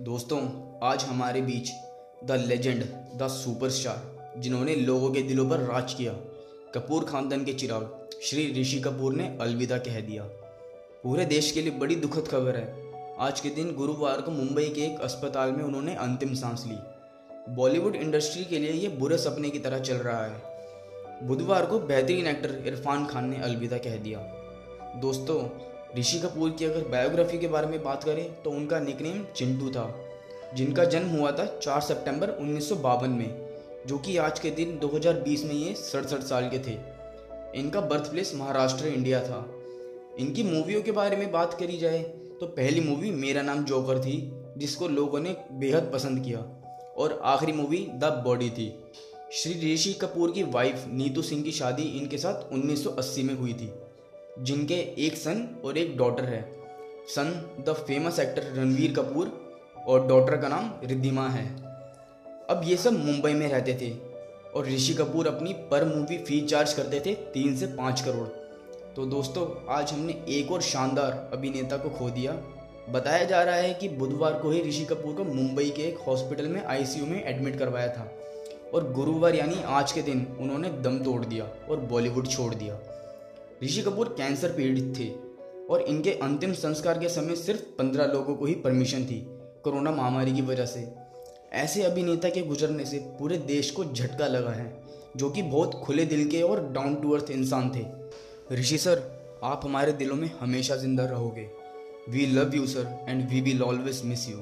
दोस्तों, आज हमारे बीच द लेजेंड, द सुपरस्टार, जिन्होंने लोगों के दिलों पर राज किया। कपूर खानदान के चिराग, श्री ऋषि कपूर ने अलविदा कह दिया। पूरे देश के लिए बड़ी दुखद खबर है। आज के दिन गुरुवार को मुंबई के एक अस्पताल में उन्होंने अंतिम सांस ली। बॉलीवुड इंडस्ट्री के लिए ये बुरे सपने की तरह चल रहा है। बुधवार को बेहतरीन एक्टर इरफान खान ने अलविदा कह दिया। दोस्तों ऋषि कपूर की अगर बायोग्राफी के बारे में बात करें तो उनका निकनेम चिंटू था, जिनका जन्म हुआ था 4 सितंबर उन्नीस सौ बावन में, जो कि आज के दिन 2020 में ये सड़सठ साल के थे। इनका बर्थ प्लेस महाराष्ट्र, इंडिया था। इनकी मूवियों के बारे में बात करी जाए तो पहली मूवी मेरा नाम जोकर थी, जिसको लोगों ने बेहद पसंद किया, और आखिरी मूवी द बॉडी थी। श्री ऋषि कपूर की वाइफ नीतू सिंह की शादी इनके साथ 1980 में हुई थी। जिनके एक सन और एक डॉटर है। Son the famous actor Ranbir Kapoor और डॉटर का नाम रिद्धिमा है। अब ये सब मुंबई में रहते थे और ऋषि कपूर अपनी पर मूवी फ़ी चार्ज करते थे तीन से पाँच करोड़। तो दोस्तों, आज हमने एक और शानदार अभिनेता को खो दिया। बताया जा रहा है कि बुधवार को ही ऋषि कपूर को मुंबई के एक हॉस्पिटल में आईसीयू में एडमिट करवाया था। और गुरुवार यानी आज के दिन उन्होंने दम तोड़ दिया और बॉलीवुड छोड़ दिया। ऋषि कपूर कैंसर पीड़ित थे और इनके अंतिम संस्कार के समय सिर्फ़ पंद्रह लोगों को ही परमिशन थी कोरोना महामारी की वजह से। ऐसे अभिनेता के गुजरने से पूरे देश को झटका लगा है, जो कि बहुत खुले दिल के और डाउन टू अर्थ इंसान थे। ऋषि सर, आप हमारे दिलों में हमेशा ज़िंदा रहोगे। We love you sir and we will always miss you